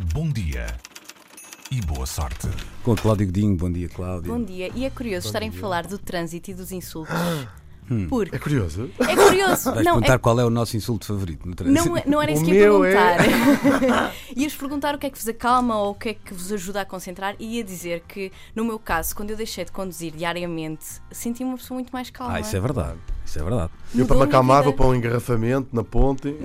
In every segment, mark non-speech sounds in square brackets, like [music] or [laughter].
bom dia e boa sorte. Com a Cláudio Godinho, bom dia Cláudio. Bom dia. E é curioso estarem a falar do trânsito e dos insultos. Hum. Porque É curioso. é curioso. Vais Não, perguntar é, qual é o nosso insulto favorito no trânsito? não, é- não era isso O que ia meu é- perguntar. [laughs] Ias perguntar o que é que vos acalma ou o que é que vos ajuda a concentrar e ia dizer que, no meu caso, quando eu deixei de conduzir diariamente, senti-me uma pessoa muito mais calma. Ah, isso é verdade. Isso é verdade. Eu para me minha acalmar vida. vou para um engarrafamento na ponte. [laughs]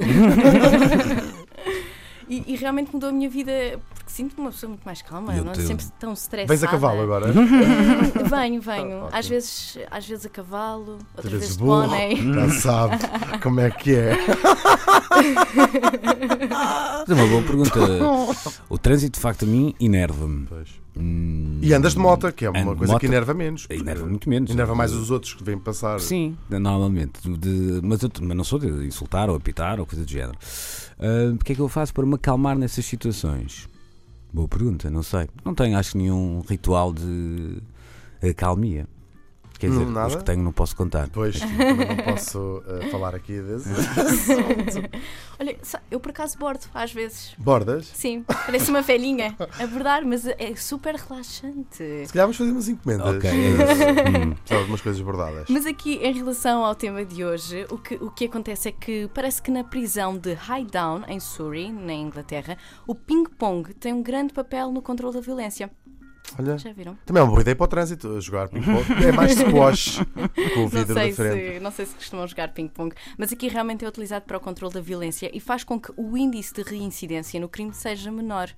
E, realmente mudou a minha vida porque sinto-me uma pessoa muito mais calma, E o não teu- sempre tão estressada. Vens a cavalo agora. [laughs] Venho, [laughs] venho. Ah, ok. Às vezes, às vezes a cavalo, outras Às vezes de pônei. [laughs] Já sabe como é que é. Mas é uma boa pergunta. O trânsito, de facto, a mim enerva-me. Pois. Hum, E andas de moto, que é uma coisa moto. que enerva menos. Enerva muito menos. Enerva mais os outros que vêm passar. Sim, normalmente. De- mas, eu, mas não sou de insultar ou apitar ou coisa do género. Ah, O que é que eu faço para me acalmar nessas situações? Boa pergunta, não sei. Não tenho, acho, nenhum ritual de acalmia. Quer dizer, Não, nada? os que tenho não posso contar. Pois, não posso eh, falar aqui desse. [laughs] [laughs] Olha, eu por acaso bordo, às vezes. Bordas? Sim, parece uma velhinha a bordar, mas é super relaxante. Se calhar vamos fazer umas encomendas. Ok, é isso. [laughs] Hum. Só algumas coisas bordadas. Mas aqui, em relação ao tema de hoje, o que, o que acontece é que parece que na prisão de Highdown, em Surrey, na Inglaterra, o ping-pong tem um grande papel no controle da violência. Olha, Já viram? também é uma boa ideia para o trânsito, jogar ping-pong. [laughs] É mais squash com o Não vidro sei, da frente. se, não sei se costumam jogar ping-pong, mas aqui realmente é utilizado para o controle da violência e faz com que o índice de reincidência no crime seja menor.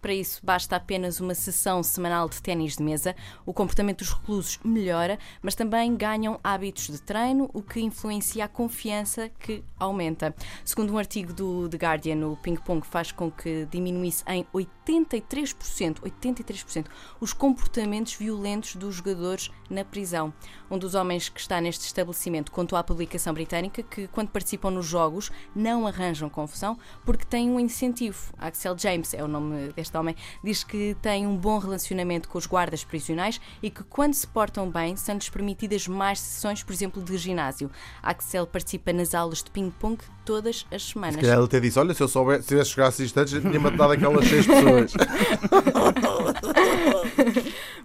Para isso, basta apenas uma sessão semanal de ténis de mesa. O comportamento dos reclusos melhora, mas também ganham hábitos de treino, o que influencia a confiança que aumenta. Segundo um artigo do The Guardian, o ping-pong faz com que diminuísse em 83%, 83% os comportamentos violentos dos jogadores na prisão. Um dos homens que está neste estabelecimento contou à publicação britânica que, quando participam nos jogos, não arranjam confusão porque têm um incentivo. Axel James é o nome deste homem, diz que tem um bom relacionamento com os guardas prisionais e que, quando se portam bem, são-lhes permitidas mais sessões, por exemplo, de ginásio. Axel participa nas aulas de ping-pong todas as semanas. Se calhar ele até disse: Olha, se eu soubesse, se tivesse instantes, eu tinha matado aquelas seis pessoas. do it. [laughs]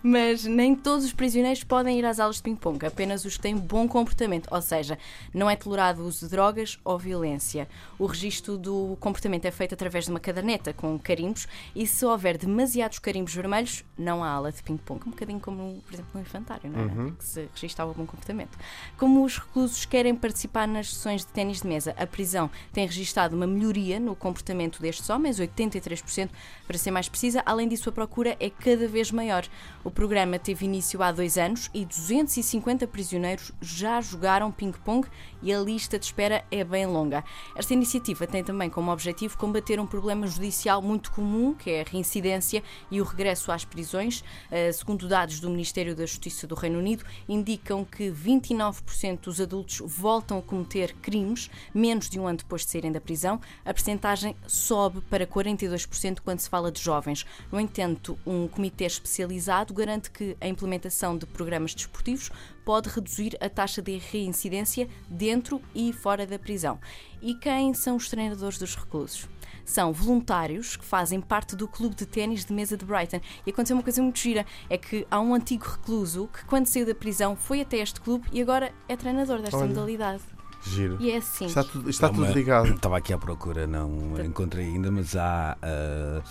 Mas nem todos os prisioneiros podem ir às aulas de ping-pong, apenas os que têm bom comportamento, ou seja, não é tolerado o uso de drogas ou violência. O registro do comportamento é feito através de uma caderneta com carimbos e se houver demasiados carimbos vermelhos, não há aula de ping-pong. Um bocadinho como, por exemplo, no infantário, não é? Que se registava bom comportamento. Como os reclusos querem participar nas sessões de ténis de mesa, a prisão tem registado uma melhoria no comportamento destes homens, 83% para ser mais precisa. Além disso, a procura é cada vez maior. O programa teve início há dois anos e 250 prisioneiros já jogaram ping-pong e a lista de espera é bem longa. Esta iniciativa tem também como objetivo combater um problema judicial muito comum, que é a reincidência e o regresso às prisões. Eh, Segundo dados do Ministério da Justiça do Reino Unido, indicam que 29% dos adultos voltam a cometer crimes menos de um ano depois de saírem da prisão. A percentagem sobe para 42% quando se fala de jovens. No entanto, um comitê especializado garante que a implementação de programas desportivos pode reduzir a taxa de reincidência dentro e fora da prisão. E quem são os treinadores dos reclusos? São voluntários que fazem parte do clube de ténis de mesa de Brighton. E aconteceu uma coisa muito gira: é que há um antigo recluso que, quando saiu da prisão, foi até este clube e agora é treinador desta Olha. modalidade. Giro. E é assim. Está tudo, está tudo uma- ligado. [coughs] Estava aqui à procura, não encontrei ainda, mas há. ah,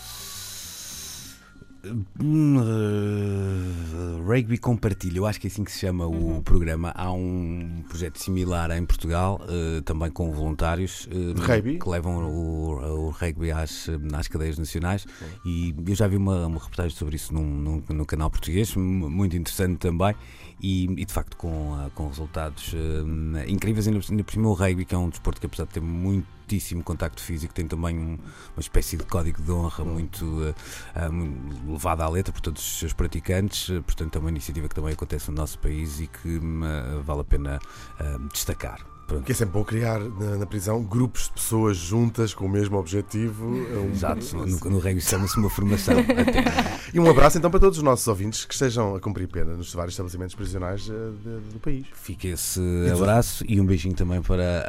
ah, Rugby Compartilha, eu acho que é assim que se chama o programa. Há um projeto similar em Portugal, ah, também com voluntários rugby? que levam o, o rugby às, às cadeias nacionais. E eu já vi uma, uma reportagem sobre isso num, num- no canal português, mu- muito interessante também. E, e, de facto com, ah, com resultados incríveis. Ainda, por cima, o rugby, que é um desporto que, apesar de ter muitíssimo contacto físico, tem também um- uma espécie de código de honra muito mu- levado à letra por todos os seus praticantes. Ah, Portanto, é uma iniciativa que também acontece no nosso país e que hum, ah, vale a pena ah, destacar. Pronto. Que é sempre bom criar na, na prisão grupos de pessoas juntas com o mesmo objetivo. É um- Exato, no, no rugby chama-se uma formação. [laughs] E um abraço então para todos os nossos ouvintes que estejam a cumprir pena nos vários estabelecimentos prisionais eh, de- do país. Fica esse abraço e um beijinho também para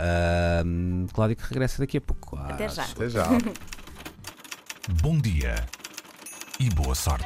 a hum, Cláudia que regressa daqui a pouco. Até já. Até já. [laughs] Bom dia e boa sorte.